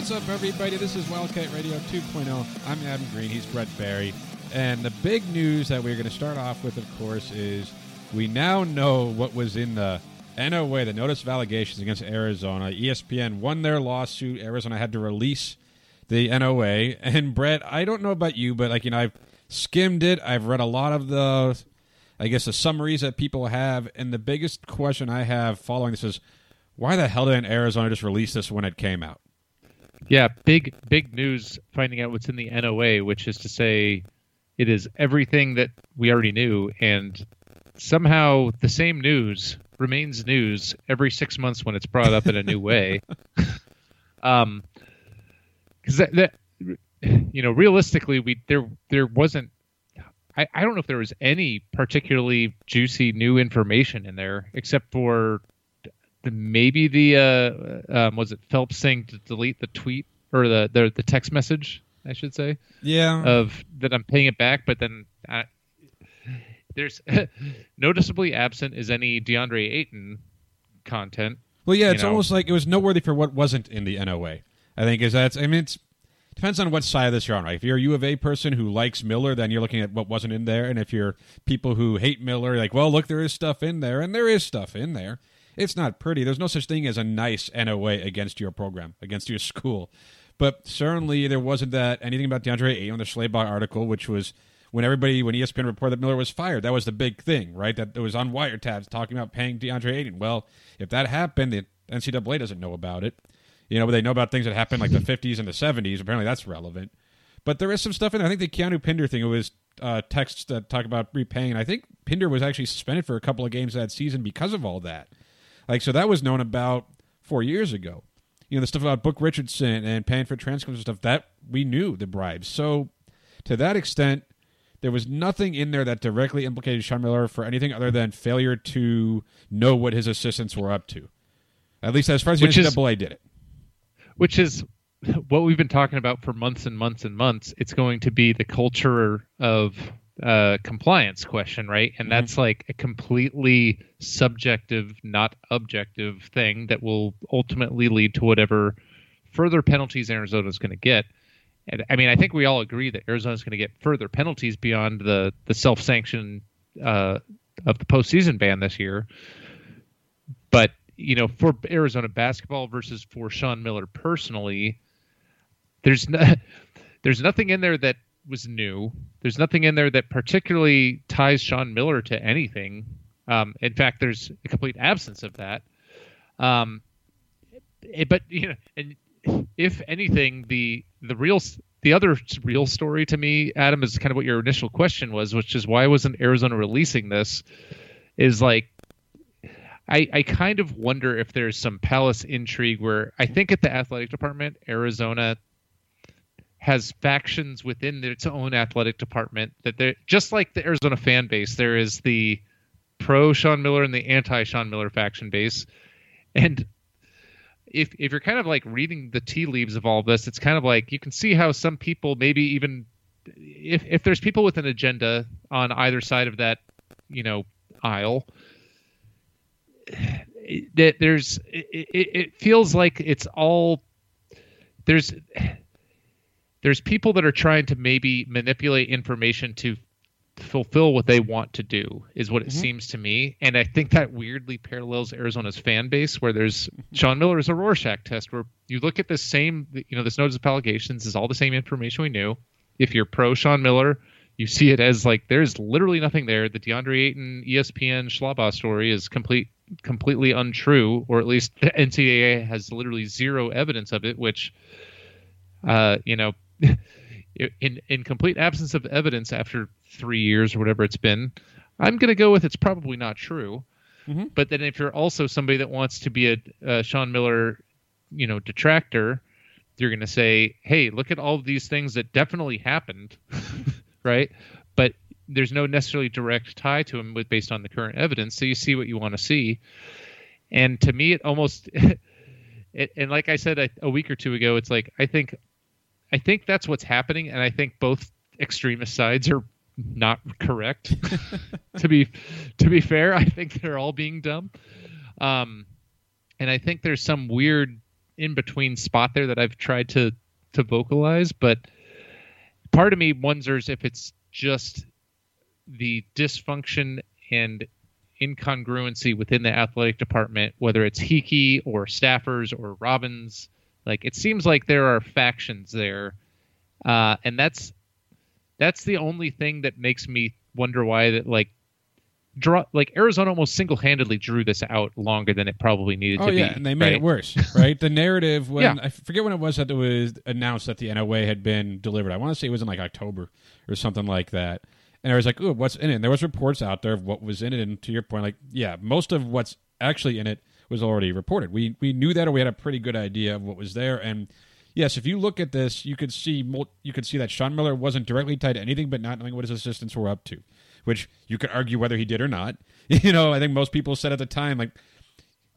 What's up, everybody? This is Wildcat Radio 2.0. I'm Adam Green. He's Brett Barry. And the big news that we're going to start off with, of course, is we now know what was in the NOA, the Notice of Allegations against Arizona. ESPN won their lawsuit. Arizona had to release the NOA. And Brett, I don't know about you, but like you know, I've skimmed it. I've read a lot of the, I guess, the summaries that people have. And the biggest question I have following this is, why the hell didn't Arizona just release this when it came out? Yeah, big big news finding out what's in the NOA, which is to say it is everything that we already knew and somehow the same news remains news every 6 months when it's brought up in a new way. um cuz that, that you know, realistically we there there wasn't I, I don't know if there was any particularly juicy new information in there except for maybe the uh, um, was it Phelps saying to delete the tweet or the the, the text message I should say Yeah. of that I'm paying it back, but then I, there's noticeably absent is any DeAndre Ayton content. Well, yeah, it's know. almost like it was noteworthy for what wasn't in the NOA. I think is that's. I mean, it's depends on what side of this you're on. Right? If you're a U of A person who likes Miller, then you're looking at what wasn't in there, and if you're people who hate Miller, like, well, look, there is stuff in there, and there is stuff in there. It's not pretty. There's no such thing as a nice NOA against your program, against your school. But certainly there wasn't that anything about DeAndre Ayton on the Schlabach article, which was when everybody when ESPN reported that Miller was fired. That was the big thing, right? That it was on wiretaps talking about paying DeAndre Ayton. Well, if that happened, the NCAA doesn't know about it. You know, but they know about things that happened like the 50s and the 70s. Apparently, that's relevant. But there is some stuff in there. I think the Keanu Pinder thing, it was uh, texts that talk about repaying. I think Pinder was actually suspended for a couple of games that season because of all that. Like, so that was known about four years ago. You know, the stuff about Book Richardson and paying for transcripts and stuff, that we knew the bribes. So, to that extent, there was nothing in there that directly implicated Sean Miller for anything other than failure to know what his assistants were up to. At least as far as the Which is- did it. which is what we've been talking about for months and months and months. It's going to be the culture of uh, compliance question, right? And that's like a completely subjective, not objective thing that will ultimately lead to whatever further penalties Arizona is going to get. And I mean, I think we all agree that Arizona is going to get further penalties beyond the the self sanction uh, of the postseason ban this year. But you know, for Arizona basketball versus for Sean Miller personally, there's no, there's nothing in there that was new. There's nothing in there that particularly ties Sean Miller to anything. Um, in fact, there's a complete absence of that. Um, it- but you know, and if anything, the the real the other real story to me, Adam, is kind of what your initial question was, which is why wasn't Arizona releasing this? Is like I, I kind of wonder if there's some palace intrigue where I think at the athletic department, Arizona has factions within its own athletic department that they're just like the Arizona fan base. There is the pro Sean Miller and the anti Sean Miller faction base, and if if you're kind of like reading the tea leaves of all this, it's kind of like you can see how some people maybe even if if there's people with an agenda on either side of that, you know, aisle that there's it, it feels like it's all there's there's people that are trying to maybe manipulate information to fulfill what they want to do is what it seems to me. And i think that weirdly parallels arizona's fan base where there's sean miller is a rorschach test where you look at the same you know this notice of allegations is all the same information we knew. If you're pro sean miller you see it as like there's literally nothing there. The deandre ayton espn schlabach story is complete completely untrue or at least the ncaa has literally zero evidence of it which uh, you know, in in complete absence of evidence after three years or whatever it's been, I'm going to go with it's probably not true. Mm-hmm. But then if you're also somebody that wants to be a, a Sean Miller, you know, detractor, you're going to say, "Hey, look at all of these things that definitely happened." right? But there's no necessarily direct tie to him with based on the current evidence. So you see what you want to see. And to me, it almost, it, and like I said a week or two ago, it's like I think, I think that's what's happening, and I think both extremist sides are not correct. to be, to be fair, I think they're all being dumb. Um, and I think there's some weird in between spot there that I've tried to to vocalize, but part of me wonders if it's just the dysfunction and incongruency within the athletic department, whether it's Heeke or staffers or Robbins. Like it seems like there are factions there, uh, and that's that's the only thing that makes me wonder why that like draw like Arizona almost single handedly drew this out longer than it probably needed Oh to yeah, be. and they made right? it worse, right? The narrative when Yeah. I forget when it was that it was announced that the NOA had been delivered. I want to say it was in like October or something like that. And I was like, "Ooh, what's in it?" And there was reports out there of what was in it, and to your point, like, yeah, most of what's actually in it was already reported. We we knew that, or we had a pretty good idea of what was there. And yes, if you look at this, you could see you could see that Sean Miller wasn't directly tied to anything, but not knowing what his assistants were up to, which you could argue whether he did or not. You know, I think most people said at the time, like,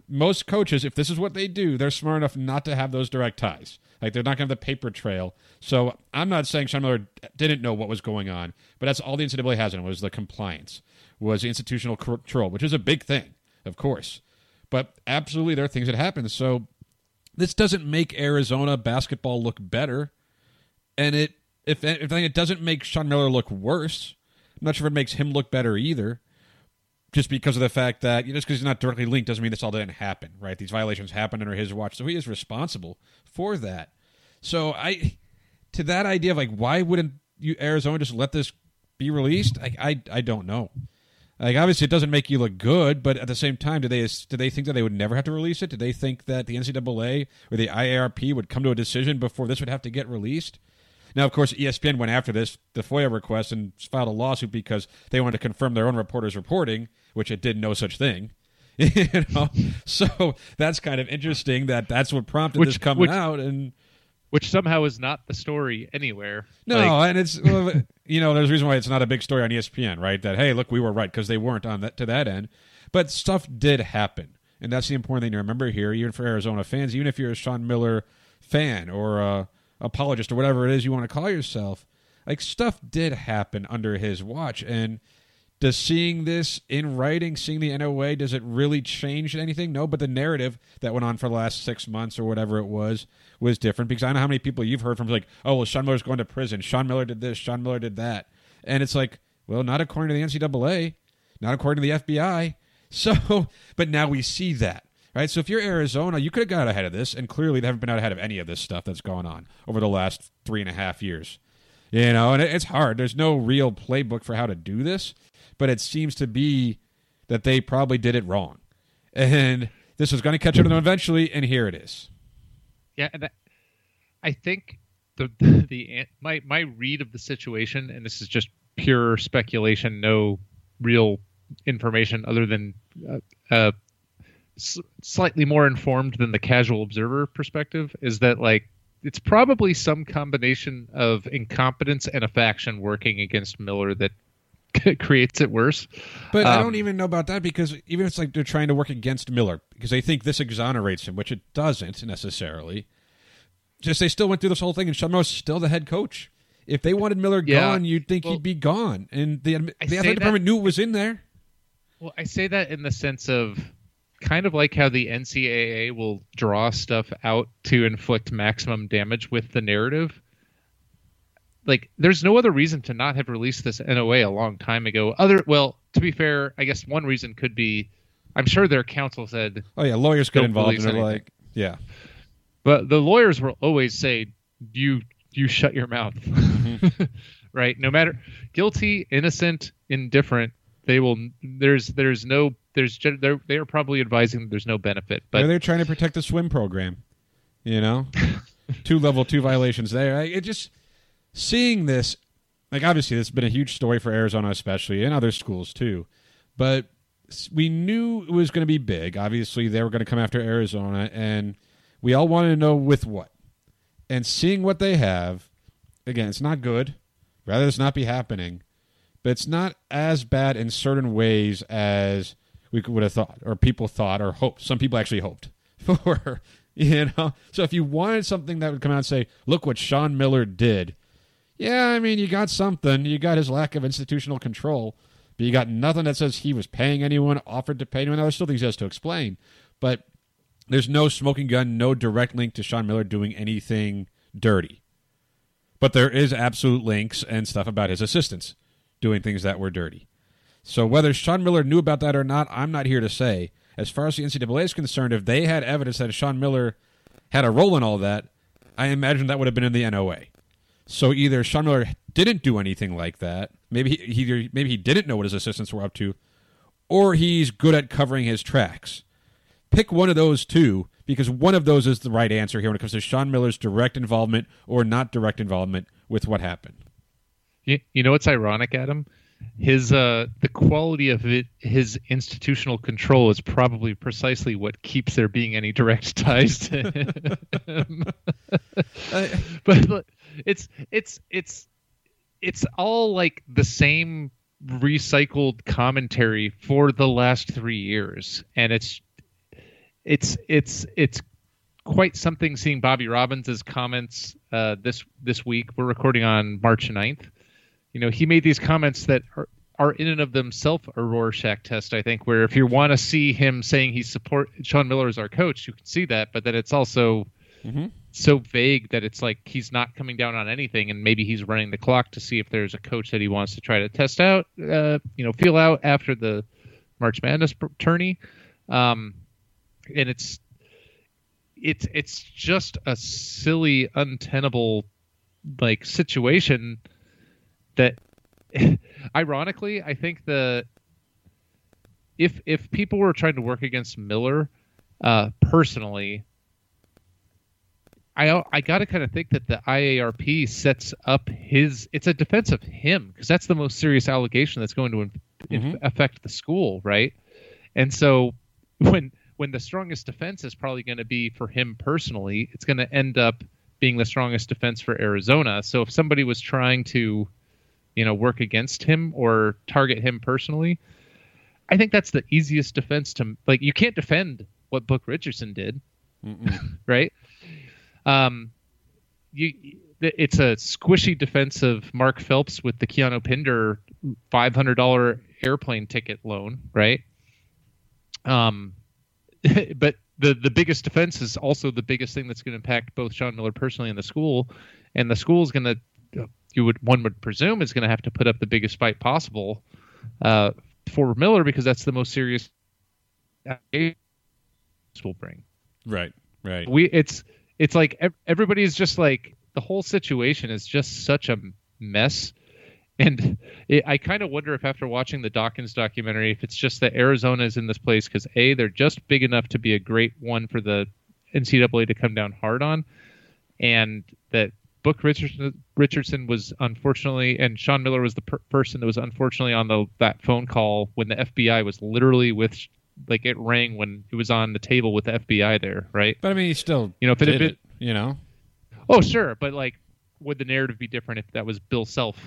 most coaches, if this is what they do, they're smart enough not to have those direct ties. Like they're not going to have the paper trail. So I'm not saying Sean Miller didn't know what was going on, but that's all the NCAA has in it was the compliance, was the institutional control, which is a big thing, of course. But absolutely, there are things that happen. So this doesn't make Arizona basketball look better, and it if if anything, it doesn't make Sean Miller look worse. I'm not sure if it makes him look better either just because of the fact that just because he's not directly linked doesn't mean this all didn't happen, right? These violations happened under his watch, so he is responsible for that. So I, to that idea of like, why wouldn't you Arizona just let this be released? I I, I don't know. Like obviously it doesn't make you look good, but at the same time, do they do they think that they would never have to release it? Did they think that the NCAA or the IARP would come to a decision before this would have to get released? Now, of course, ESPN went after this, the FOIA request, and filed a lawsuit because they wanted to confirm their own reporters' reporting, which it did no such thing. you know, so that's kind of interesting that that's what prompted Which- this coming which- out. And which somehow is not the story anywhere. no, Like, and it's you know, there's a reason why it's not a big story on ESPN, right? That hey, look, we were right because they weren't on that to that end, but stuff did happen, and that's the important thing to remember here, even for Arizona fans, even if you're a Sean Miller fan or a apologist or whatever it is you want to call yourself, like stuff did happen under his watch, and does seeing this in writing, seeing the NOA, does it really change anything? No, but the narrative that went on for the last six months or whatever it was was different because I know how many people you've heard from like, oh, well, Sean Miller's going to prison. Sean Miller did this. Sean Miller did that. And it's like, well, not according to the NCAA, not according to the FBI. So, but now we see that. Right, so if you're Arizona, you could have got ahead of this, and clearly they haven't been out ahead of any of this stuff that's gone on over the last three and a half years. You know, and it's hard. There's no real playbook for how to do this, but it seems to be that they probably did it wrong. And this was going to catch up to them eventually, and here it is. Yeah, I- think the the my my read of the situation, and this is just pure speculation, no real information other than uh, uh, s- slightly more informed than the casual observer perspective, is that like it's probably some combination of incompetence and a faction working against Miller that creates it worse. But I Um, don't even know about that because even if it's like they're trying to work against Miller because they think this exonerates him, which it doesn't necessarily. Just they still went through this whole thing, and Miller's still the head coach. If they wanted Miller Yeah. gone, you'd think Well, he'd be gone. And the the athletic that- department knew it was in there. Well, I say that in the sense of kind of like how the NCAA will draw stuff out to inflict maximum damage with the narrative. Like, there's no other reason to not have released this NOA a long time ago. Other, well, to be fair, I guess one reason could be, I'm sure their counsel said, Oh yeah, lawyers get involved, and they're anything. like, yeah, but the lawyers will always say, "You, you shut your mouth." Mm-hmm. right? No matter guilty, innocent, indifferent, they will. There's, there's no, there's, they're, they are probably advising that there's no benefit, but but they're trying to protect the swim program. You know, two level two violations there. It just seeing this, like obviously, this has been a huge story for Arizona, especially and other schools too. But we knew it was going to be big. Obviously, they were going to come after Arizona, and we all wanted to know with what. And seeing what they have, again, it's not good. Rather, this not be happening, but it's not as bad in certain ways as we would have thought, or people thought, or hoped. Some people actually hoped for. You know, so if you wanted something that would come out and say, "Look what Sean Miller did," yeah, I mean, you got something. You got his lack of institutional control, but you got nothing that says he was paying anyone, offered to pay anyone. There's still things he has to explain, but there's no smoking gun, no direct link to Sean Miller doing anything dirty. But there is absolute links and stuff about his assistants doing things that were dirty. So whether Sean Miller knew about that or not, I'm not here to say. As far as the NCAA is concerned, if they had evidence that Sean Miller had a role in all that, I imagine that would have been in the NOA. So either Sean Miller didn't do anything like that, maybe he, he maybe he didn't know what his assistants were up to, or he's good at covering his tracks. Pick one of those two because one of those is the right answer here when it comes to Sean Miller's direct involvement or not direct involvement with what happened. You, you know what's ironic, Adam? His uh, the quality of it, his institutional control is probably precisely what keeps there being any direct ties to him. but look, it's it's it's it's all like the same recycled commentary for the last three years, and it's it's it's it's quite something seeing Bobby Robbins' comments uh, this this week. We're recording on March 9th. You know, he made these comments that are, are in and of themselves a Rorschach test, I think, where if you want to see him saying he support Sean Miller as our coach, you can see that, but then it's also so vague that it's like he's not coming down on anything and maybe he's running the clock to see if there's a coach that he wants to try to test out, uh, you know, feel out after the March Madness tourney. Um, and it's it's it's just a silly, untenable like situation that ironically I think the if if people were trying to work against Miller uh, personally, I I got to kind of think that the IARP sets up his it's a defense of him because that's the most serious allegation that's going to in, in- mm-hmm. affect the school, right? And so when when the strongest defense is probably going to be for him personally, it's going to end up being the strongest defense for Arizona. So if somebody was trying to, you know, work against him or target him personally, I think that's the easiest defense to like. You can't defend what Book Richardson did, right? Um, you it's a squishy defense of Mark Phelps with the Keanu Pinder five hundred dollar airplane ticket loan, right? Um, but the the biggest defense is also the biggest thing that's going to impact both Sean Miller personally and the school, and the school is going to you would one would presume is going to have to put up the biggest fight possible uh, for Miller because that's the most serious will bring Right, right. we it's it's like ev- everybody is just like the whole situation is just such a mess. And it, i kind of wonder if after watching the dawkins documentary if it's just that arizona is in this place because a they're just big enough to be a great one for the ncaa to come down hard on and that book richardson richardson was unfortunately and sean miller was the per- person that was unfortunately on the that phone call when the fbi was literally with like it rang when it was on the table with the fbi there right But I mean, he still You know, if it had did been- it, you know. Oh, sure, but like, would the narrative be different if that was Bill Self?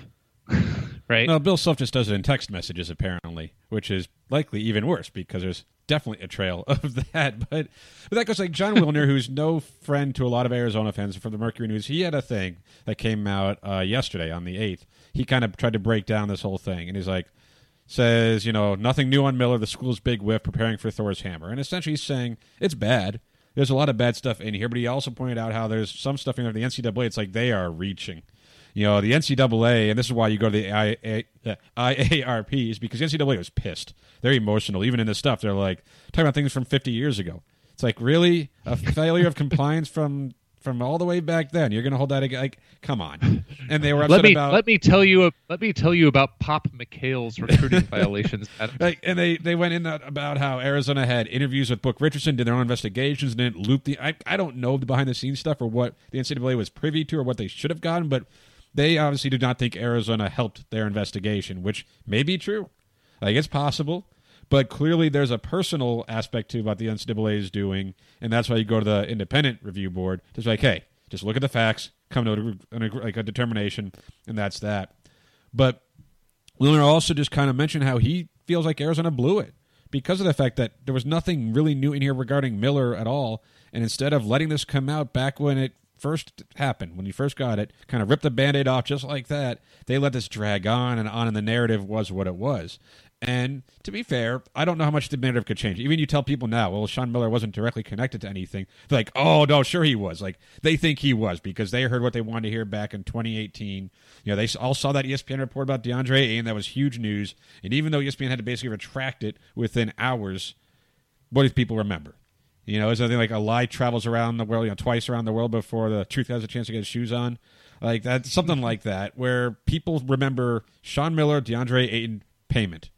right? No, Bill Self just does it in text messages apparently, which is likely even worse because there's definitely a trail of that. But but that goes like Jon Wilner, who's no friend to a lot of Arizona fans from the Mercury News. He had a thing that came out uh, yesterday on the eighth. He kind of tried to break down this whole thing, and he's like, says you know nothing new on Miller. The school's big whiff preparing for Thor's hammer, and essentially he's saying it's bad. There's a lot of bad stuff in here, but he also pointed out how there's some stuff in there. The NCAA, it's like they are reaching. You know, the NCAA, and this is why you go to the IA, uh, IARPs because the NCAA was pissed. They're emotional. Even in this stuff, they're like talking about things from 50 years ago. It's like really a failure of compliance from from all the way back then. You're going to hold that ag- like, come on. And they were upset let me about let me tell you let me tell you about Pop McKale's recruiting violations. Like, and they they went in that about how Arizona had interviews with Book Richardson, did their own investigations, and didn't loop the. I, I don't know the behind the scenes stuff or what the NCAA was privy to or what they should have gotten, but they obviously do not think Arizona helped their investigation, which may be true. Like it's possible, But clearly, there's a personal aspect to what the NCAA is doing, and that's why you go to the independent review board. Just like, hey, just look at the facts, come to a, like a determination, and that's that. But Wilner also just kind of mentioned how he feels like Arizona blew it because of the fact that there was nothing really new in here regarding Miller at all. And instead of letting this come out back when it first happened, when you first got it, kind of ripped the band aid off just like that, they let this drag on and on, and the narrative was what it was. And to be fair, I don't know how much the narrative could change. Even you tell people now, well, Sean Miller wasn't directly connected to anything. They're like, oh no, sure he was. Like they think he was because they heard what they wanted to hear back in 2018. You know, they all saw that ESPN report about DeAndre Ayton. That was huge news. And even though ESPN had to basically retract it within hours, what do people remember? You know, is there like a lie travels around the world, you know, twice around the world before the truth has a chance to get his shoes on? Like that, something like that, where people remember Sean Miller, DeAndre Ayton payment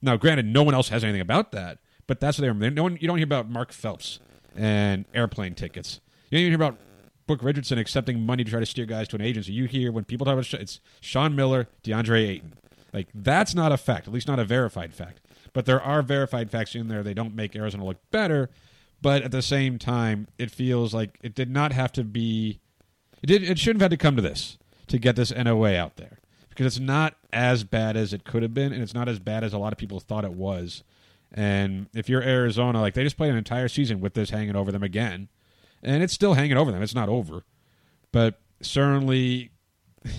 now, granted, no one else has anything about that, but that's what they remember. No one, you don't hear about Mark Phelps and airplane tickets. You don't even hear about Book Richardson accepting money to try to steer guys to an agency. You hear when people talk about it's Sean Miller, DeAndre Ayton. Like that's not a fact, at least not a verified fact. But there are verified facts in there. They don't make Arizona look better, but at the same time, it feels like it did not have to be. It did. It shouldn't have had to come to this to get this NOA out there because it's not as bad as it could have been, and it's not as bad as a lot of people thought it was. And if you're Arizona, like they just played an entire season with this hanging over them again, and it's still hanging over them. It's not over, but certainly,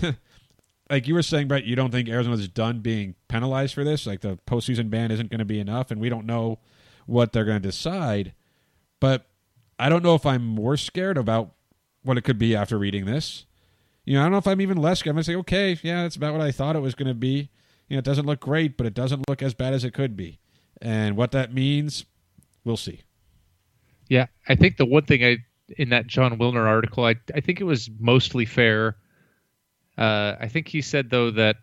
like you were saying, Brett, you don't think Arizona's done being penalized for this. Like the postseason ban isn't going to be enough, and we don't know what they're going to decide. But I don't know if I'm more scared about what it could be after reading this you know, I don't know if I'm even less. scared. I'm gonna say, okay, yeah, that's about what I thought it was going to be. You know, it doesn't look great, but it doesn't look as bad as it could be. And what that means, we'll see. Yeah, I think the one thing I in that Jon Wilner article, I I think it was mostly fair. Uh, I think he said though that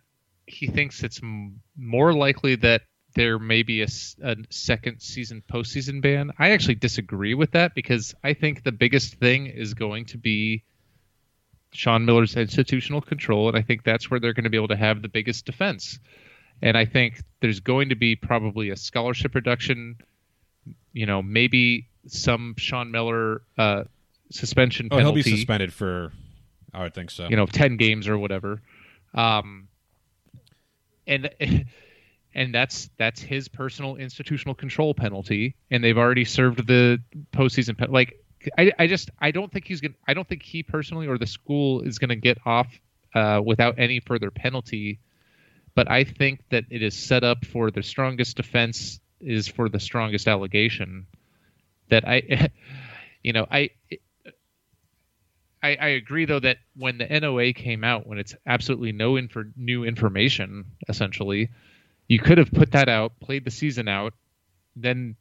he thinks it's m- more likely that there may be a, a, second season postseason ban. I actually disagree with that because I think the biggest thing is going to be Sean Miller's institutional control, and I think that's where they're going to be able to have the biggest defense. And I think there's going to be probably a scholarship reduction, you know, maybe some Sean Miller uh, suspension oh, penalty. he'll be suspended for, I would think so. You know, ten games or whatever. Um, and and that's that's his personal institutional control penalty, and they've already served the postseason. Pe- like I, I just I don't think he's gonna I don't think he personally or the school is gonna get off uh, without any further penalty. But I think that it is set up for the strongest defense is for the strongest allegation. That I, you know, I, I, I agree though that when the NOA came out, when it's absolutely no info, new information, essentially, you could have put that out, played the season out, then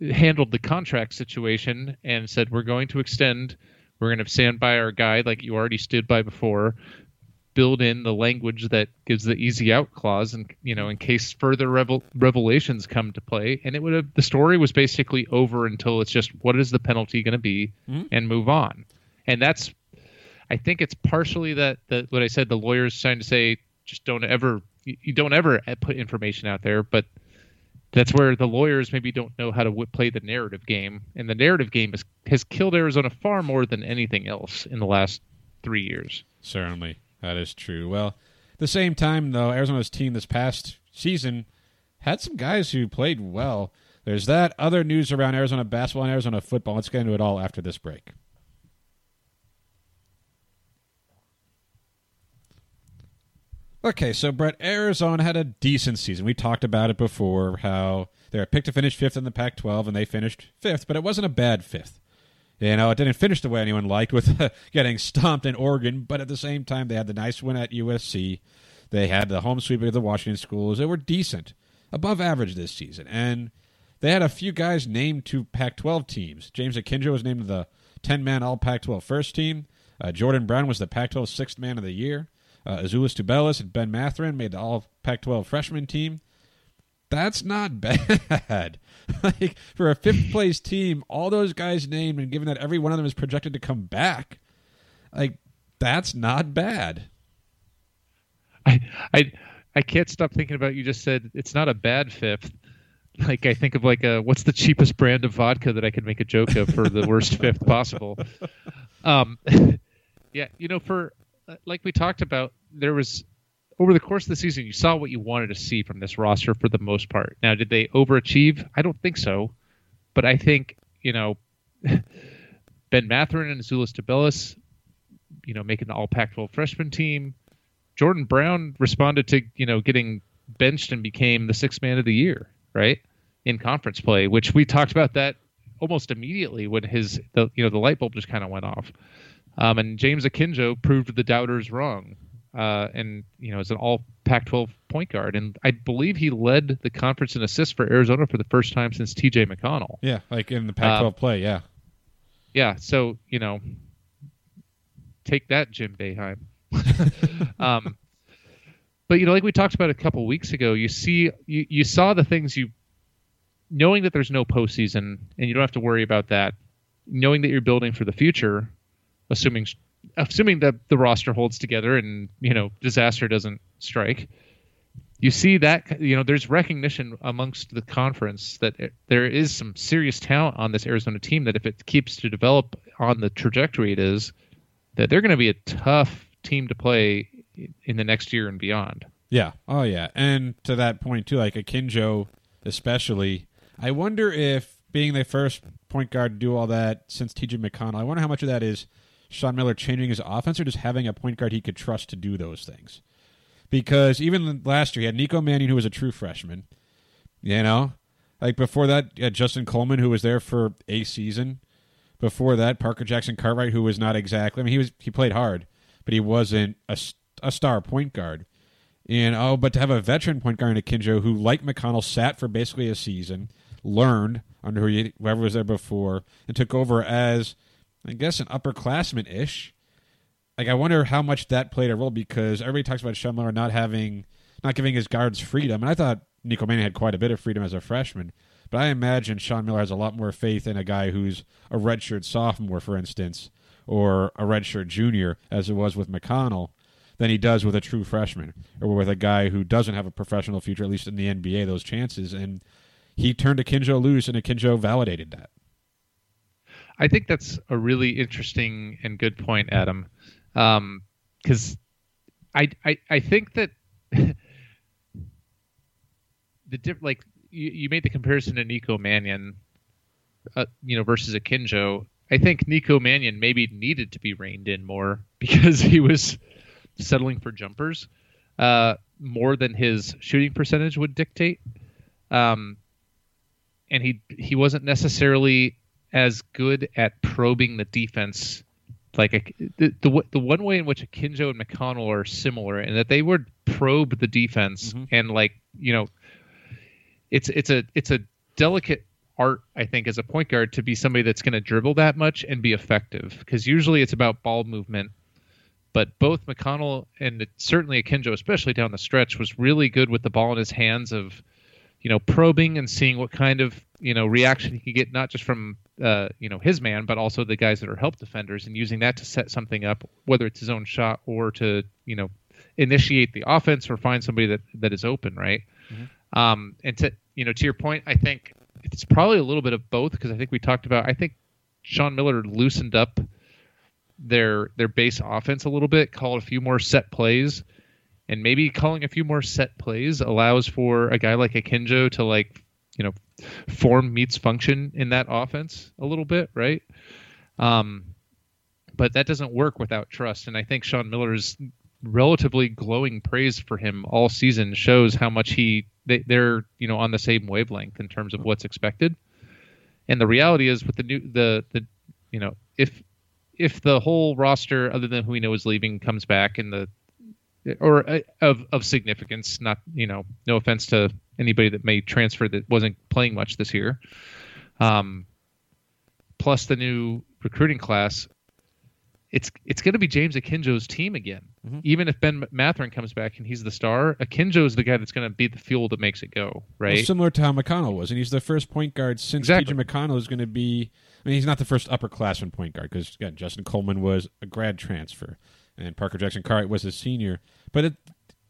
handled the contract situation and said we're going to extend. We're going to stand by our guide like you already stood by before. Build in the language that gives the easy out clause and you know in case further revel- revelations come to play. And it would have the story was basically over until it's just what is the penalty going to be? Mm-hmm. and move on. And that's i think it's partially that that what i said the lawyers trying to say just don't ever you don't ever put information out there but that's where the lawyers maybe don't know how to w- play the narrative game, and the narrative game has has killed Arizona far more than anything else in the last three years. Certainly, that is true. Well, at the same time, though, Arizona's team this past season had some guys who played well. There's that other news around Arizona basketball and Arizona football. Let's get into it all after this break. Okay, so Brett, Arizona had a decent season. We talked about it before, how they were picked to finish fifth in the Pac 12, and they finished fifth, but it wasn't a bad fifth. You know, it didn't finish the way anyone liked with getting stomped in Oregon, but at the same time, they had the nice win at USC. They had the home sweep of the Washington schools. They were decent, above average this season. And they had a few guys named to Pac 12 teams. James Akinjo was named the 10 man All Pac 12 first team. Uh, Jordan Brown was the Pac 12 sixth man of the year. Uh, Azuolas Tubelis and Ben Mathurin made the All Pac-12 freshman team. That's not bad. like for a fifth place team, all those guys named, and given that every one of them is projected to come back, like that's not bad. I I I can't stop thinking about you just said it's not a bad fifth. like I think of like a what's the cheapest brand of vodka that I could make a joke of for the worst fifth possible. Um, yeah, you know, for uh, like we talked about, there was over the course of the season, you saw what you wanted to see from this roster for the most part. Now, did they overachieve? I don't think so, but I think you know Ben Mathurin and Azuolas Tubelis, you know, making the All Pac-12 freshman team. Jordan Brown responded to you know getting benched and became the sixth man of the year, right? In conference play, which we talked about that almost immediately when his the you know the light bulb just kind of went off. Um, and James Akinjo proved the doubters wrong, uh, and you know is an All Pac-12 point guard, and I believe he led the conference in assists for Arizona for the first time since T.J. McConnell. Yeah, like in the Pac-12 Um, play. Yeah, Yeah, so you know, take that, Jim Boeheim. um, but you know, like we talked about a couple weeks ago, you see, you, you saw the things you, knowing that there's no postseason and you don't have to worry about that, knowing that you're building for the future, assuming assuming that the roster holds together and you know disaster doesn't strike. You see that you know there's recognition amongst the conference that it, there is some serious talent on this Arizona team that if it keeps to develop on the trajectory it is, that they're going to be a tough team to play in the next year and beyond. yeah, oh yeah. And to that point too, like Akinjo, especially, I wonder if being the first point guard to do all that since T.J. McConnell, I wonder how much of that is Sean Miller changing his offense or just having a point guard he could trust to do those things. Because even last year, he had Nico Mannion, who was a true freshman. You know, like before that, Justin Coleman, who was there for a season. Before that, Parker Jackson Cartwright, who was not exactly. I mean, he was he played hard, but he wasn't a, a star point guard. And oh, but to have a veteran point guard in Akinjo who, like McConnell, sat for basically a season, learned under whoever was there before, and took over as, I guess, an upperclassman ish. Like I wonder how much that played a role because everybody talks about Sean Miller not having, not giving his guards freedom, and I thought Nico Mannion had quite a bit of freedom as a freshman. But I imagine Sean Miller has a lot more faith in a guy who's a redshirt sophomore, for instance, or a redshirt junior, as it was with McConnell, than he does with a true freshman or with a guy who doesn't have a professional future, at least in the NBA, those chances. And he turned Akinjo loose, and Akinjo validated that. I think that's a really interesting and good point, Adam, because I, I I think that the diff like you, you made the comparison to Nico Mannion, uh, you know, versus Akinjo. I think Nico Mannion maybe needed to be reined in more because he was settling for jumpers uh, more than his shooting percentage would dictate. Um, and he he wasn't necessarily as good at probing the defense. Like a, the, the the one way in which Akinjo and McConnell are similar, in that they would probe the defense mm-hmm. and like you know, it's it's a it's a delicate art I think as a point guard to be somebody that's going to dribble that much and be effective because usually it's about ball movement. But both McConnell and certainly Akinjo, especially down the stretch, was really good with the ball in his hands of you know, probing and seeing what kind of you know reaction he could get, not just from uh, you know his man, but also the guys that are help defenders, and using that to set something up, whether it's his own shot or to you know initiate the offense or find somebody that that is open, right? Um, and to you know to your point, I think it's probably a little bit of both because I think we talked about. I think Sean Miller loosened up their their base offense a little bit, called a few more set plays and maybe calling a few more set plays allows for a guy like Akinjo to like you know form meets function in that offense a little bit right um but that doesn't work without trust and i think sean miller's relatively glowing praise for him all season shows how much he they, they're you know on the same wavelength in terms of what's expected and the reality is with the new the the you know if if the whole roster other than who we know is leaving comes back and the or uh, of of significance. Not you know, no offense to anybody that may transfer that wasn't playing much this year. Um, plus the new recruiting class, it's it's going to be James Akinjo's team again. Even if Ben Mathurin comes back and he's the star, Akinjo is the guy that's going to be the fuel that makes it go. Well, Right? similar to how McConnell was, and he's the first point guard since Exactly. TJ McConnell is going to be. I mean, he's not the first upperclassman point guard because again, Justin Coleman was a grad transfer, and Parker Jackson Cartwright was a senior. But it,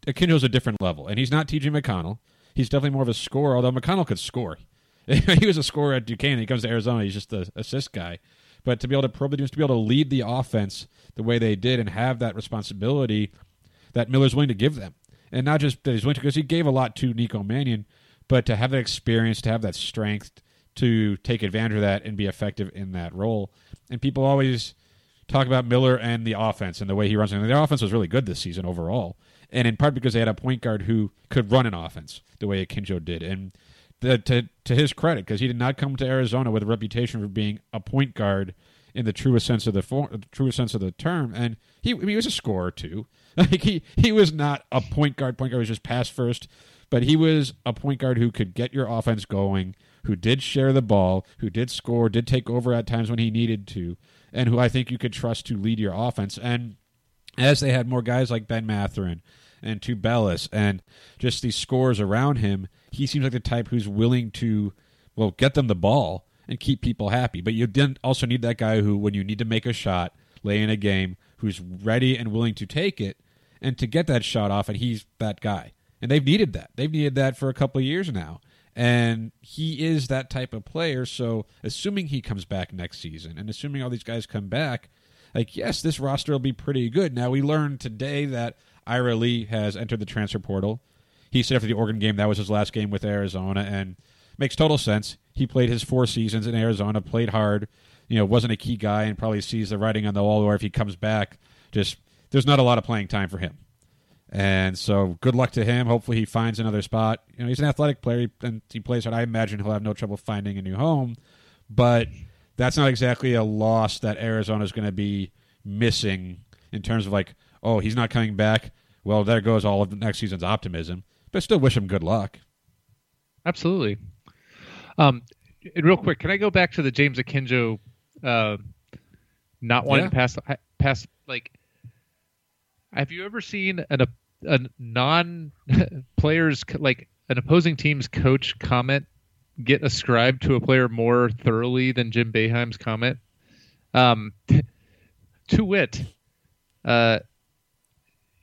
Akinjo's a different level, and he's not TJ McConnell. He's definitely more of a scorer. Although McConnell could score, he was a scorer at Duquesne. He comes to Arizona, he's just the assist guy. But to be able to probe the to be able to lead the offense the way they did and have that responsibility that Miller's willing to give them, and not just that he's willing to because he gave a lot to Nico Mannion, but to have that experience, to have that strength, to take advantage of that and be effective in that role. And people always talk about Miller and the offense and the way he runs. And the offense was really good this season overall, and in part because they had a point guard who could run an offense the way Akinjo did. And the, to to his credit, because he did not come to Arizona with a reputation for being a point guard in the truest sense of the truest sense of the term, and he he was a scorer too. Like he he was not a point guard. Point guard was just pass first, but he was a point guard who could get your offense going, who did share the ball, who did score, did take over at times when he needed to, and who I think you could trust to lead your offense. And as they had more guys like Ben Mathurin and Tubelis and just these scores around him, he seems like the type who's willing to well get them the ball and keep people happy. But you then also need that guy who, when you need to make a shot, lay in a game, who's ready and willing to take it and to get that shot off, and he's that guy. And they've needed that. They've needed that for a couple of years now. And he is that type of player. So, assuming he comes back next season and assuming all these guys come back, like, yes, this roster will be pretty good. Now, we learned today that Ira Lee has entered the transfer portal. He said after the Oregon game that was his last game with Arizona, and makes total sense. He played his four seasons in Arizona, played hard, you know, wasn't a key guy, and probably sees the writing on the wall. Or if he comes back, just there's not a lot of playing time for him. And so, good luck to him. Hopefully, he finds another spot. You know, he's an athletic player and he plays hard. I imagine he'll have no trouble finding a new home. But that's not exactly a loss that Arizona is going to be missing in terms of like, oh, he's not coming back. Well, there goes all of next season's optimism. But still, wish him good luck. Absolutely. Um, and real quick, can I go back to the James Akinjo uh, not wanting Yeah. to pass pass like? Have you ever seen an a, a non players like an opposing team's coach comment get ascribed to a player more thoroughly than Jim Boeheim's comment? Um, to wit, uh,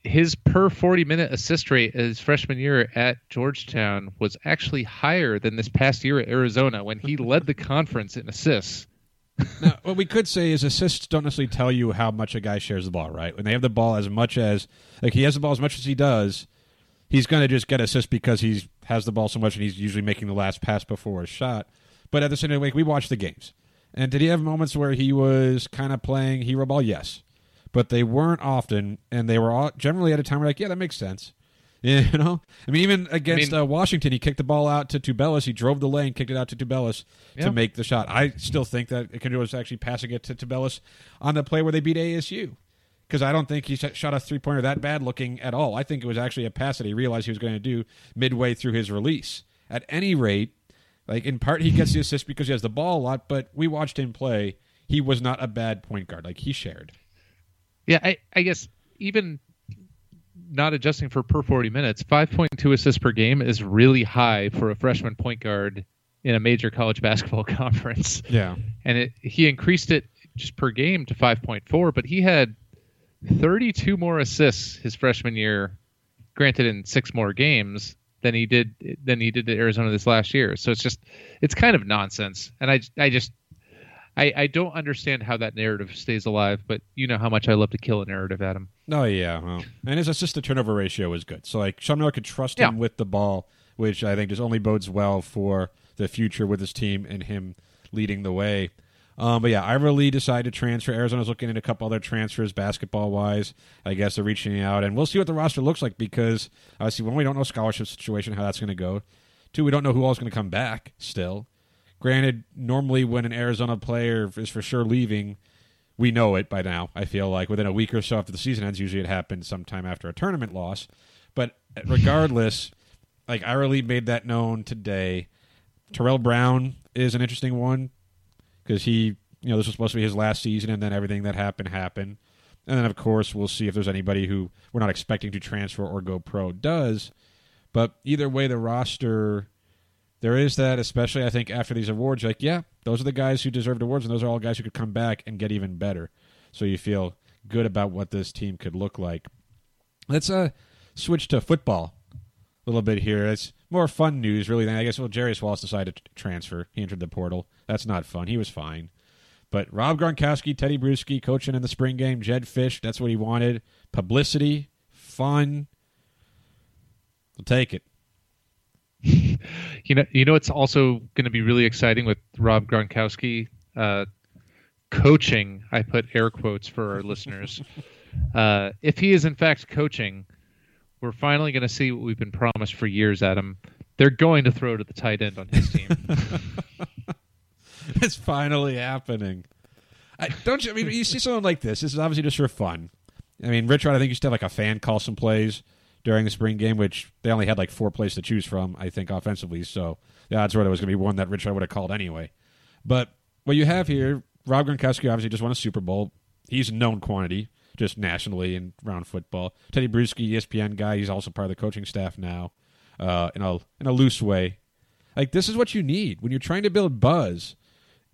his per 40 minute assist rate his freshman year at Georgetown was actually higher than this past year at Arizona when he led the conference in assists. now, what we could say is assists don't necessarily tell you how much a guy shares the ball, right? When they have the ball as much as like he has the ball as much as he does, he's going to just get assists because he has the ball so much and he's usually making the last pass before a shot. But at the same time, we watch the games, and did he have moments where he was kind of playing hero ball? Yes, but they weren't often, and they were all generally at a time where like, yeah, that makes sense. You know, I mean, even against I mean- uh, Washington, he kicked the ball out to Tubelis. He drove the lane, kicked it out to Tubelis Yeah. to make the shot. I still think that Akinjo was actually passing it to Tubelis on the play where they beat ASU. Because I don't think he shot a three pointer that bad looking at all. I think it was actually a pass that he realized he was going to do midway through his release. At any rate, like in part he gets the assist because he has the ball a lot, but we watched him play. He was not a bad point guard. Like he shared. Yeah, I, I guess even not adjusting for per 40 minutes, 5.2 assists per game is really high for a freshman point guard in a major college basketball conference. Yeah. And it, he increased it just per game to 5.4, but he had 32 more assists his freshman year, granted in six more games than he did than he did at Arizona this last year. So it's just it's kind of nonsense. And I I just I, I don't understand how that narrative stays alive, but you know how much I love to kill a narrative, Adam. Oh yeah, well, and his assist to turnover ratio is good. So like Sean Miller could trust him Yeah. with the ball, which I think just only bodes well for the future with his team and him leading the way. Um, but yeah, Ira Lee decided to transfer. Arizona's looking at a couple other transfers, basketball wise. I guess they're reaching out, and we'll see what the roster looks like because obviously, one, we don't know scholarship situation, how that's going to go. Two, we don't know who all is going to come back still. Granted, normally when an Arizona player is for sure leaving, we know it by now. I feel like within a week or so after the season ends, usually it happens sometime after a tournament loss. But regardless, like Ira Lee made that known today. Terrell Brown is an interesting one because he, you know, this was supposed to be his last season, and then everything that happened happened. And then, of course, we'll see if there's anybody who we're not expecting to transfer or go pro does. But either way, the roster, there is that, especially I think after these awards, like, yeah, those are the guys who deserved awards, and those are all guys who could come back and get even better. So you feel good about what this team could look like. Let's uh switch to football a little bit here. It's more fun news, really. Than I guess. Well, Jarius Wallace decided to transfer. He entered the portal. That's not fun. He was fine. But Rob Gronkowski, Teddy Bruschi coaching in the spring game, Jedd Fisch, that's what he wanted. Publicity, fun. We'll take it. You know, you know, it's also going to be really exciting with Rob Gronkowski uh, coaching. I put air quotes for our listeners. Uh, if he is in fact coaching, we're finally going to see what we've been promised for years, Adam. They're going to throw to the tight end on his team. it's finally happening. I, don't you? I mean, you see something like this. This is obviously just for fun. I mean, Rich Rod, I think used to have like a fan call some plays during the spring game, which they only had like four plays to choose from. I think offensively, so the odds there was going to be one that Rich Rod would have called anyway. But what you have here, Rob Gronkowski obviously just won a Super Bowl. He's a known quantity just nationally and around football. Tedy Bruschi, ESPN guy, he's also part of the coaching staff now, uh, in a in a loose way. Like this is what you need when you're trying to build buzz.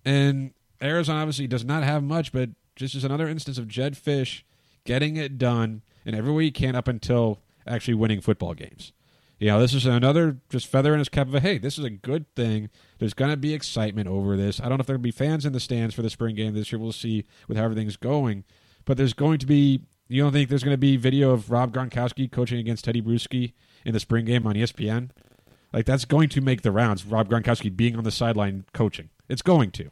And Arizona obviously does not have much, but just as another instance of Jedd Fisch getting it done in every way he can up until actually winning football games. You know, this is another just feather in his cap of a hey, this is a good thing. There's going to be excitement over this. I don't know if there'll be fans in the stands for the spring game this year. We'll see with how everything's going. But there's going to be. You don't think there's going to be video of Rob Gronkowski coaching against Tedy Bruschi in the spring game on ESPN? Like that's going to make the rounds. Rob Gronkowski being on the sideline coaching. It's going to.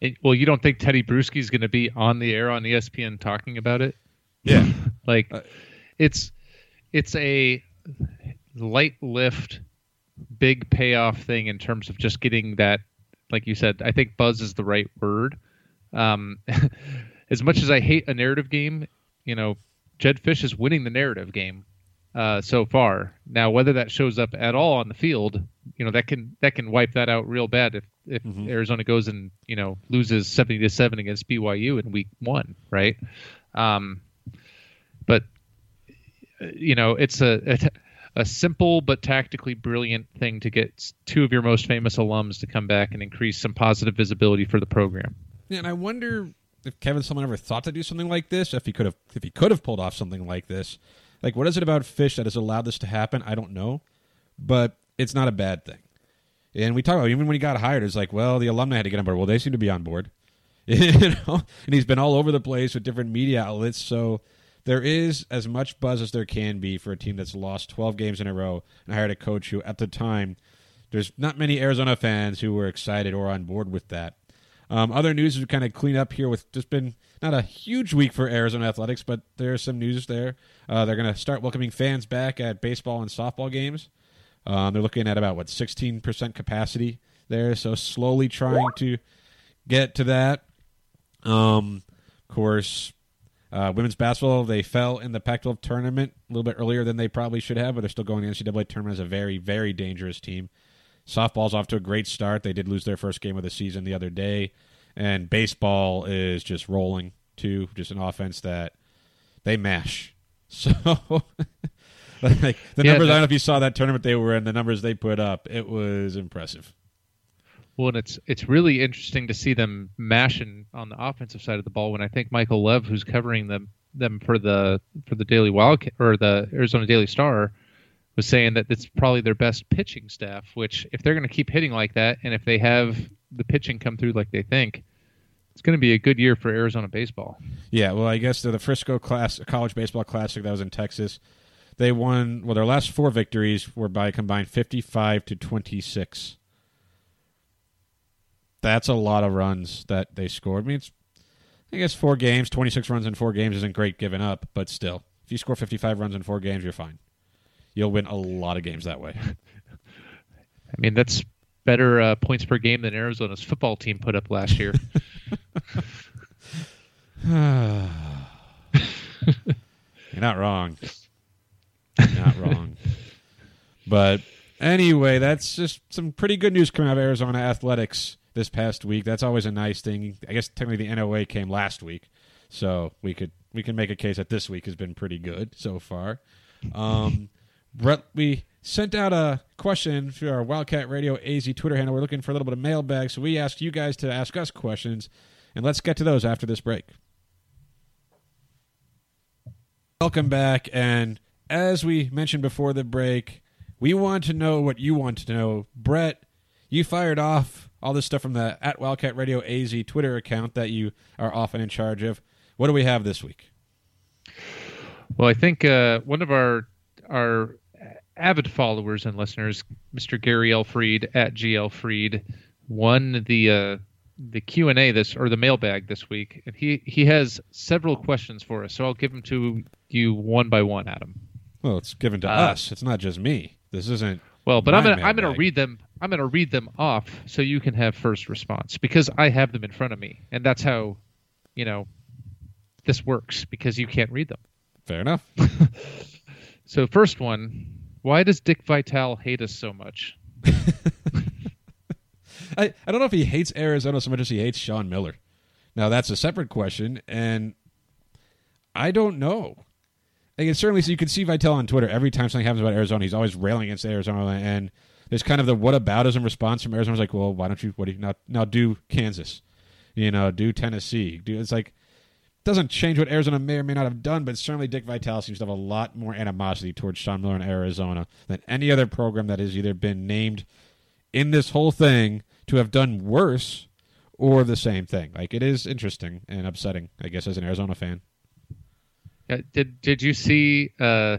It- well, you don't think Tedy Bruschi is going to be on the air on ESPN talking about it? Yeah. like Uh, it's it's a light lift big payoff thing in terms of just getting that like you said i think buzz is the right word. Um as much as i hate a narrative game you know jedd fisch is winning the narrative game uh so far. Now whether that shows up at all on the field you know that can that can wipe that out real bad if if Mhm. arizona goes and you know loses 70 to 7 against byu in week one right? Um you know it's a, a a simple but tactically brilliant thing to get two of your most famous alums to come back and increase some positive visibility for the program. Yeah, and I wonder if Kevin Sumlin ever thought to do something like this. If he could have, if he could have pulled off something like this, like what is it about Fisch that has allowed this to happen? I don't know, but it's not a bad thing. And we talk about even when he got hired, it's like, well, the alumni had to get on board. Well, they seem to be on board, you know. And he's been all over the place with different media outlets, so there is as much buzz as there can be for a team that's lost 12 games in a row and hired a coach who, at the time, there's not many Arizona fans who were excited or on board with that. Um, other news to kind of clean up here with just been not a huge week for Arizona athletics, but there's some news there. Uh, they're going to start welcoming fans back at baseball and softball games. Um, they're looking at about what 16% capacity there, so slowly trying to get to that. Um, of course, uh, women's basketball they fell in the Pac-12 tournament a little bit earlier than they probably should have, but they're still going to the NCAA tournament as a very, very dangerous team. Softball's off to a great start. They did lose their first game of the season the other day, and baseball is just rolling too. Just an offense that they mash. So, like the Yeah, numbers, I don't know if you saw that tournament they were in. The numbers they put up, it was impressive. Well, and it's it's really interesting to see them mashing on the offensive side of the ball. When I think Michael Lev, who's covering them them for the for the Daily Wildcat or the Arizona Daily Star, was saying that it's probably their best pitching staff. Which, if they're going to keep hitting like that, and if they have the pitching come through like they think, it's going to be a good year for Arizona baseball. Yeah, well, I guess the, Frisco class college baseball classic that was in Texas, they won. Well, their last four victories were by combined fifty-five to twenty-six. That's a lot of runs that they scored. I mean, it's I guess four games, twenty-six runs in four games isn't great giving up, but still, if you score fifty-five runs in four games, you're fine. You'll win a lot of games that way. I mean, that's better uh, points per game than Arizona's football team put up last year. You're not wrong. You're not wrong. But anyway, that's just some pretty good news coming out of Arizona athletics this past week. That's always a nice thing. I guess technically the NOA came last week, so we could we can make a case that this week has been pretty good so far. Um, Brett, we sent out a question through our Wildcat Radio AZ Twitter handle. We're looking for a little bit of mailbag, so we asked you guys to ask us questions, and let's get to those after this break. Welcome back. And as we mentioned before the break, We want to know what you want to know. Brett, you fired off all this stuff from the at Wildcat Radio AZ Twitter account that you are often in charge of. What do we have this week? Well, I think uh, one of our our avid followers and listeners, Mr. Gary Elfried at GL Freed, won the uh, the Q and A this or the mailbag this week, and he he has several questions for us. So I'll give them to you one by one, Adam. Well, it's given to Uh, us. It's not just me. This isn't. Well, but I'm gonna I'm gonna read them. I'm gonna read them off so you can have first response because I have them in front of me, and that's how, you know, this works because you can't read them. Fair enough. So first one, why does Dick Vitale hate us so much? I, I don't know if he hates Arizona so much as he hates Sean Miller. Now that's a separate question, and I don't know. Like, it's certainly so you can see Vitale on Twitter every time something happens about Arizona, he's always railing against Arizona, and there's kind of the what whataboutism response from Arizona. It's like, well, why don't you? What do you now? Now do Kansas, you know, do Tennessee, do it's like it doesn't change what Arizona may or may not have done, but certainly Dick Vitale seems to have a lot more animosity towards Sean Miller in Arizona than any other program that has either been named in this whole thing to have done worse or the same thing. Like it is interesting and upsetting, I guess, as an Arizona fan. Uh, did Did you see? Uh,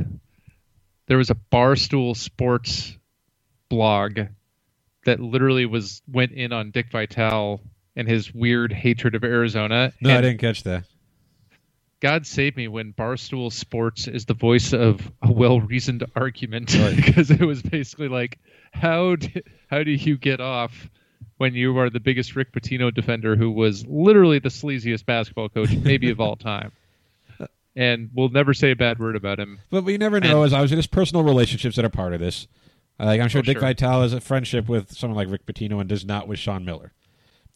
there was a Barstool Sports blog that literally was went in on Dick Vitale and his weird hatred of Arizona. No, I didn't catch that. God save me when Barstool Sports is the voice of a well-reasoned argument Right. because it was basically like, how do, how do you get off when you are the biggest Rick Pitino defender who was literally the sleaziest basketball coach maybe of all time, and we'll never say a bad word about him. But we never know, And- as I was in his personal relationships that are part of this. Like I'm sure Oh, Dick sure. Vitale has a friendship with someone like Rick Pitino and does not with Sean Miller.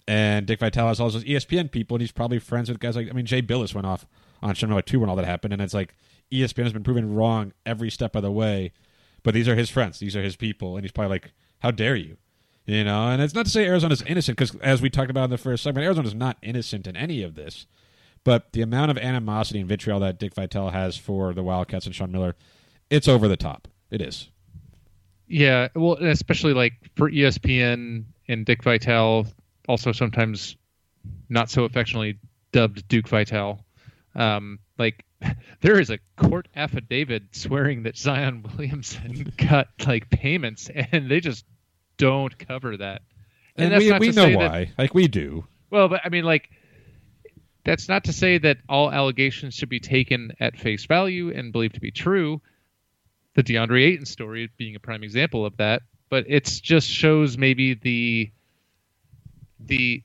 And Dick Vitale has all those ESPN people, and he's probably friends with guys like I mean Jay Bilas went off on Sean Miller too when all that happened, and it's like ESPN has been proven wrong every step of the way. But these are his friends, these are his people, and he's probably like, "How dare you?" You know, and it's not to say Arizona's innocent because, as we talked about in the first segment, Arizona's not innocent in any of this. But the amount of animosity and vitriol that Dick Vitale has for the Wildcats and Sean Miller, it's over the top. It is. Yeah, well, especially like for ESPN and Dick Vitale, also sometimes not so affectionately dubbed Duke Vitale. Um, like there is a court affidavit swearing that Zion Williamson got like payments, and they just don't cover that. And, that's we, not we to know say that- why. Like, we do. well, but I mean, like, that's not to say that all allegations should be taken at face value and believed to be true. The DeAndre Ayton story being a prime example of that, but it just shows maybe the the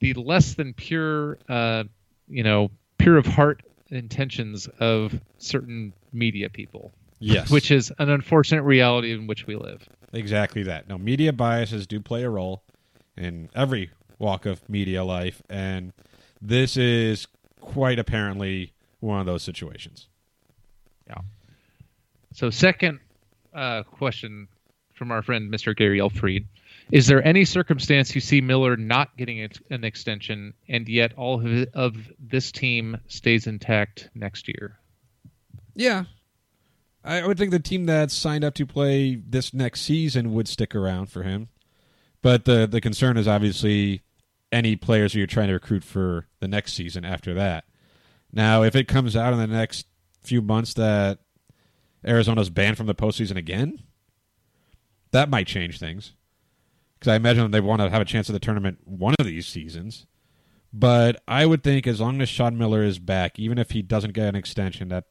the less than pure, uh, you know, pure of heart intentions of certain media people, Yes. which is an unfortunate reality in which we live. Exactly that. No, media biases do play a role in every walk of media life, and this is quite apparently one of those situations. So, second uh, question from our friend Mr. Gary Elfried: Is there any circumstance you see Miller not getting an extension, and yet all of, it- of this team stays intact next year? Yeah. I would think the team that signed up to play this next season would stick around for him. But the the concern is obviously any players you're trying to recruit for the next season after that. Now, if it comes out in the next few months that Arizona's banned from the postseason again, that might change things. Because I imagine they want to have a chance at the tournament one of these seasons. But I would think as long as Sean Miller is back, even if he doesn't get an extension, that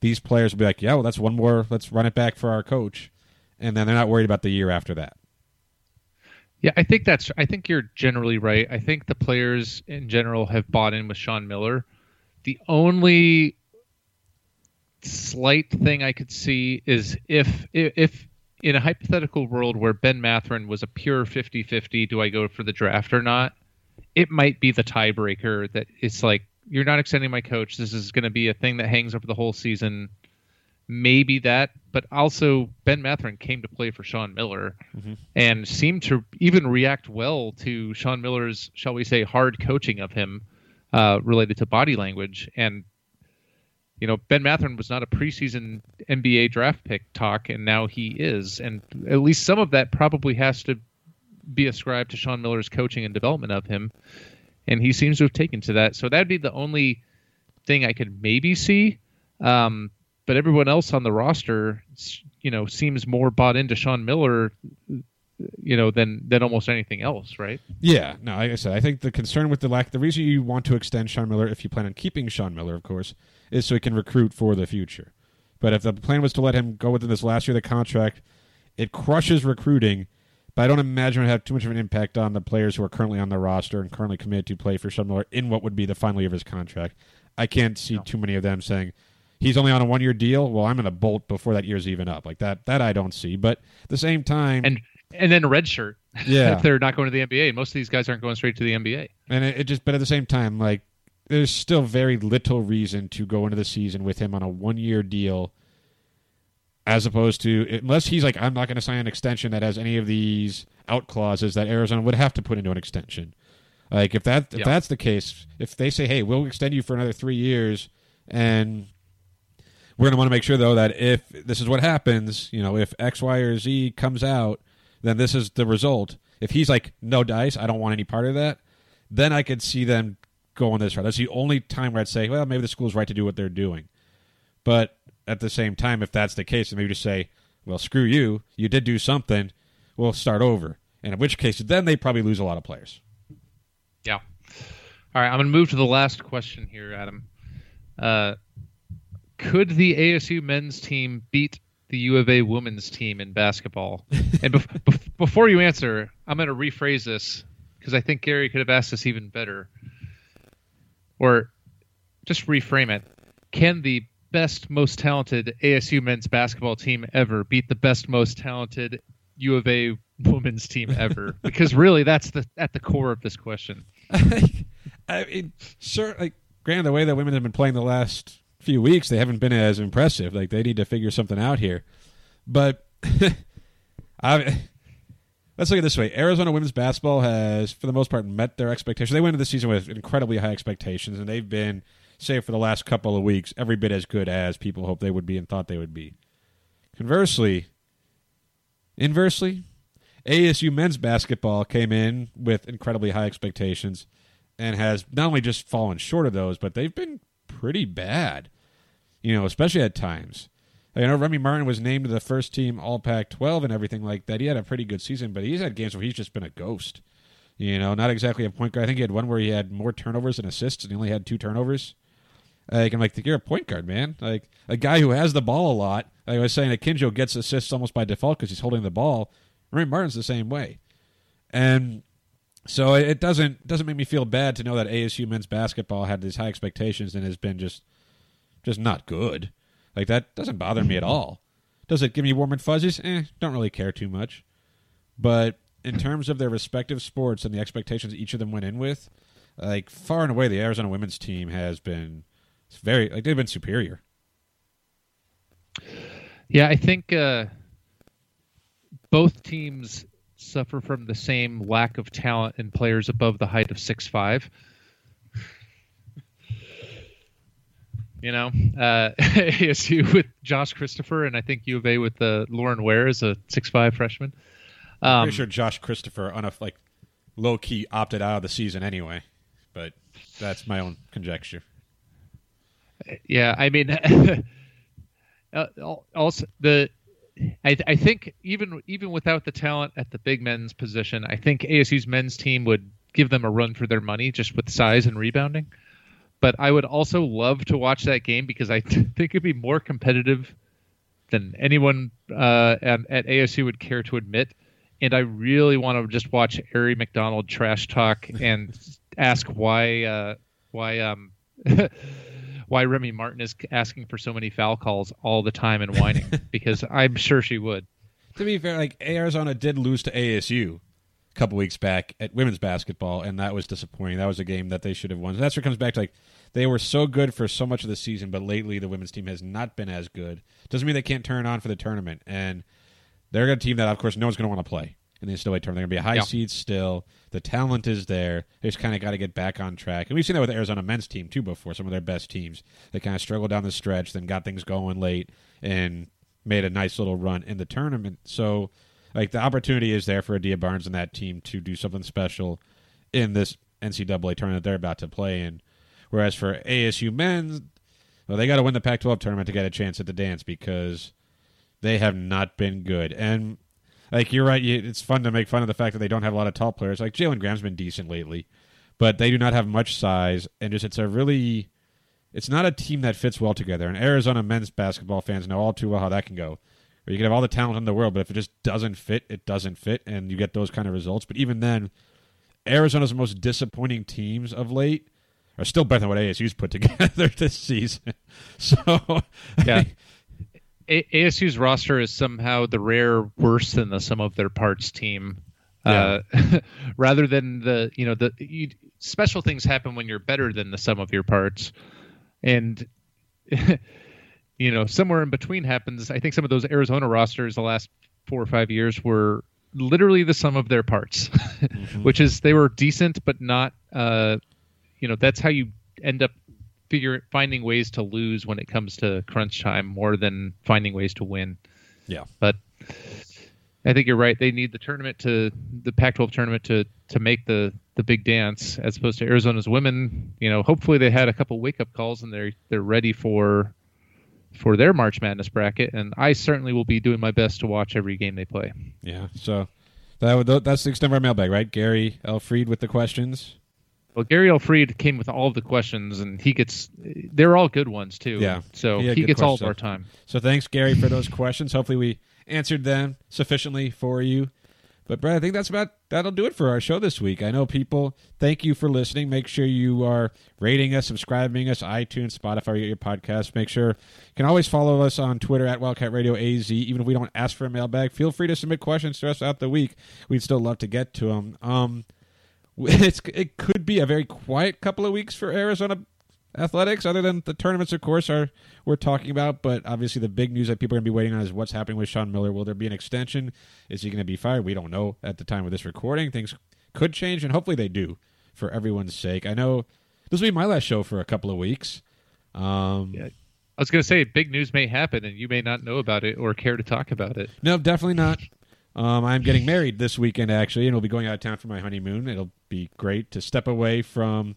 these players will be like, yeah, well, that's one more. Let's run it back for our coach, and then they're not worried about the year after that. Yeah, I think that's. I think you're generally right. I think the players in general have bought in with Sean Miller. The only slight thing I could see is if if, in a hypothetical world where Ben Mathurin was a pure 50-50, do I go for the draft or not? It might be the tiebreaker that it's like you're not extending my coach. This is going to be a thing that hangs over the whole season. Maybe that, but also Ben Mathurin came to play for Sean Miller and seemed to even react well to Sean Miller's, shall we say, hard coaching of him uh, related to body language. And you know, Ben Mathurin was not a preseason NBA draft pick talk, and now he is. And at least some of that probably has to be ascribed to Sean Miller's coaching and development of him. And he seems to have taken to that. So that'd be the only thing I could maybe see. Um, but everyone else on the roster, you know, seems more bought into Sean Miller, you know, than than almost anything else, right? Yeah, no, like I said, I think the concern with the lack, the reason you want to extend Sean Miller, if you plan on keeping Sean Miller, of course, is so he can recruit for the future. But if the plan was to let him go within this last year of the contract, it crushes recruiting. But I don't imagine it would have too much of an impact on the players who are currently on the roster and currently committed to play for Sean Miller in what would be the final year of his contract. I can't see no. too many of them saying, he's only on a one year deal. Well, I'm going to bolt before that year's even up. Like that, that I don't see. But at the same time, and and then red shirt. Yeah, if they're not going to the NBA, most of these guys aren't going straight to the NBA. And it, it just, but at the same time, like there's still very little reason to go into the season with him on a one year deal. As opposed to, unless he's like, I'm not going to sign an extension that has any of these out clauses that Arizona would have to put into an extension. Like if that if that's the case, if they say, "Hey, we'll extend you for another three years," and we're going to want to make sure though that if this is what happens, you know, if X, Y, or Z comes out, then this is the result. If he's like, no dice, I don't want any part of that, then I could see them going this route. That's the only time where I'd say, well, maybe the school's right to do what they're doing. But at the same time, if that's the case, then maybe just say, well, screw you. You did do something. We'll start over. And in which case, then they probably lose a lot of players. Yeah. All right, I'm going to move to the last question here, Adam. Uh, could the ASU men's team beat the U of A women's team in basketball? and bef- bef- before you answer, I'm going to rephrase this because I think Gary could have asked this even better. Or just reframe it. Can the best, most talented ASU men's basketball team ever beat the best, most talented U of A women's team ever? because really, that's the at the core of this question. I mean, sure. Like, granted, the way that women have been playing the last few weeks, they haven't been as impressive. Like they need to figure something out here. But I, let's look at this way: Arizona women's basketball has, for the most part, met their expectations. They went into the season with incredibly high expectations, and they've been, say, for the last couple of weeks, every bit as good as people hoped they would be and thought they would be. Conversely, inversely, ASU men's basketball came in with incredibly high expectations and has not only just fallen short of those, but they've been pretty bad you know, especially at times. I know Remy Martin was named the first team All Pac 12 and everything like that. He had a pretty good season, but he's had games where he's just been a ghost. You know, not exactly a point guard. I think he had one where he had more turnovers than assists, and he only had two turnovers. Like I'm like, you're a point guard, man. Like a guy who has the ball a lot. Like I was saying, Akinjo gets assists almost by default because he's holding the ball. Remy Martin's the same way, and so it doesn't doesn't make me feel bad to know that ASU men's basketball had these high expectations and has been just just not good. Like that doesn't bother me at all. Does it give me warm and fuzzies? Eh, don't really care too much. But in terms of their respective sports and the expectations each of them went in with, like far and away, the Arizona women's team has been very like they've been superior. Yeah, I think uh, both teams suffer from the same lack of talent in players above the height of six five. You know, uh, ASU with Josh Christopher, and I think U of A with uh, Lauren Ware as a six-five freshman. Um, I'm pretty sure Josh Christopher, on a like low key, opted out of the season anyway, but that's my own conjecture. Yeah, I mean, uh, also the I, I, think even even without the talent at the big men's position, I think ASU's men's team would give them a run for their money just with size and rebounding but I would also love to watch that game because I think it'd be more competitive than anyone uh, at, at, ASU would care to admit. And I really want to just watch Aari McDonald trash talk and ask why uh, why um, why Remy Martin is asking for so many foul calls all the time and whining because I'm sure she would. To be fair, like Arizona did lose to ASU, couple weeks back at women's basketball, and that was disappointing. That was a game that they should have won. So that's what comes back to like they were so good for so much of the season, but lately the women's team has not been as good. Doesn't mean they can't turn on for the tournament, and they're a team that of course no one's going to want to play in the NCAA tournament. They're going to be a high Yeah. seed still. The talent is there. They just kind of got to get back on track. And we've seen that with the Arizona men's team too before. Some of their best teams they kind of struggled down the stretch, then got things going late and made a nice little run in the tournament. So, like the opportunity is there for Adia Barnes and that team to do something special in this NCAA tournament they're about to play in. Whereas for ASU men's, well, they got to win the Pac-12 tournament to get a chance at the dance because they have not been good. And like you're right, you, it's fun to make fun of the fact that they don't have a lot of tall players. Like Jalen Graham's been decent lately, but they do not have much size, and just it's a really, it's not a team that fits well together. And Arizona men's basketball fans know all too well how that can go. Where you can have all the talent in the world, but if it just doesn't fit, it doesn't fit, and you get those kind of results. But even then, Arizona's most disappointing teams of late are still better than what ASU's put together this season. So Yeah. A- ASU's roster is somehow the rare worse than the sum of their parts team. Uh, rather than the you know the you, special things happen when you're better than the sum of your parts, and you know somewhere in between happens. I think some of those Arizona rosters the last four or five years were literally the sum of their parts, which is they were decent but not. Uh, you know that's how you end up figure finding ways to lose when it comes to crunch time more than finding ways to win. Yeah. But I think you're right. They need the tournament to the Pac-12 tournament to to make the the big dance, as opposed to Arizona's women. You know, hopefully they had a couple wake up calls and they're they're ready for for their March Madness bracket. And I certainly will be doing my best to watch every game they play. Yeah. So that would, that's the extent of our mailbag, right? Gary Elfried with the questions. Well, Gary Elfried came with all of the questions, and he gets they're all good ones too. Yeah. So He he, gets all of our time. So thanks, Gary, for those questions. Hopefully we answered them sufficiently for you. But Brad, I think that's about that'll do it for our show this week. I know people. Thank you for listening. Make sure you are rating us, subscribing us, iTunes, Spotify, your podcast. Make sure you can always follow us on Twitter at Wildcat Radio AZ. Even if we don't ask for a mailbag, feel free to submit questions to us throughout the week. We'd still love to get to them. Um, it's it could be a very quiet couple of weeks for Arizona athletics, other than the tournaments, of course, are we're talking about. But obviously, the big news that people are going to be waiting on is what's happening with Sean Miller. Will there be an extension? Is he going to be fired? We don't know at the time of this recording. Things could change, and hopefully they do for everyone's sake. I know this will be my last show for a couple of weeks. Um, Yeah. I was going to say, big news may happen, and you may not know about it or care to talk about it. No, definitely not. Um, I'm getting married this weekend, actually, and we'll be going out of town for my honeymoon. It'll be great to step away from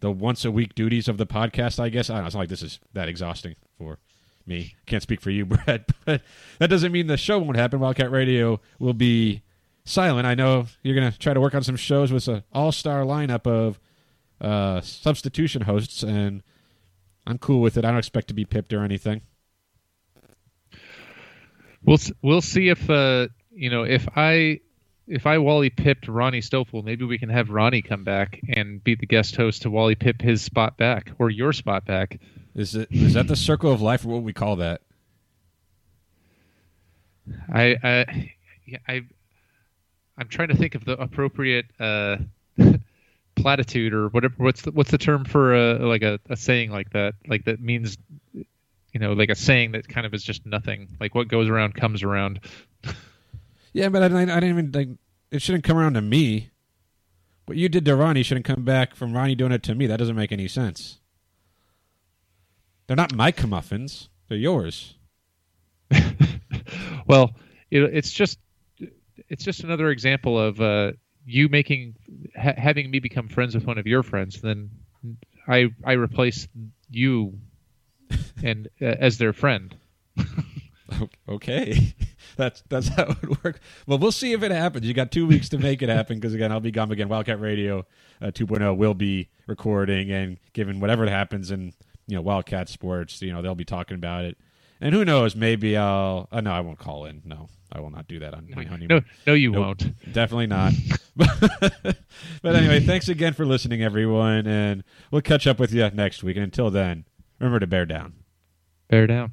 the once a week duties of the podcast, I guess. I don't know. It's not like this is that exhausting for me. Can't speak for you, Brett, but that doesn't mean the show won't happen. Wildcat Radio will be silent. I know you're going to try to work on some shows with an all star lineup of uh, substitution hosts, and I'm cool with it. I don't expect to be pipped or anything. We'll we'll see if uh you know if I if I Wally pipped Ronnie Stoffel, maybe we can have Ronnie come back and be the guest host to Wally pip his spot back or your spot back. Is it is that the circle of life, or what we call that? I I yeah, I I'm trying to think of the appropriate uh platitude or whatever what's the, what's the term for a like a, a saying like that like that means you know like a saying that kind of is just nothing like what goes around comes around Yeah, but I, I, didn't even like. It shouldn't come around to me. What you did to Ronnie shouldn't come back from Ronnie doing it to me. That doesn't make any sense. They're not my comeuffins. They're yours. well it, it's just it's just another example of uh, you making ha- having me become friends with one of your friends then i i replace you and uh, as their friend Okay, that's that's how it would work. Well, we'll see if it happens. You got two weeks to make it happen because again, I'll be gone again. Wildcat Radio uh, 2.0 will be recording and given whatever happens in you know Wildcat Sports, you know they'll be talking about it. And who knows? Maybe I'll. Uh, no, I won't call in. No, I will not do that on my honeymoon. no no you Nope. won't Definitely not. but anyway, thanks again for listening, everyone, and we'll catch up with you next week. And until then, remember to bear down. bear down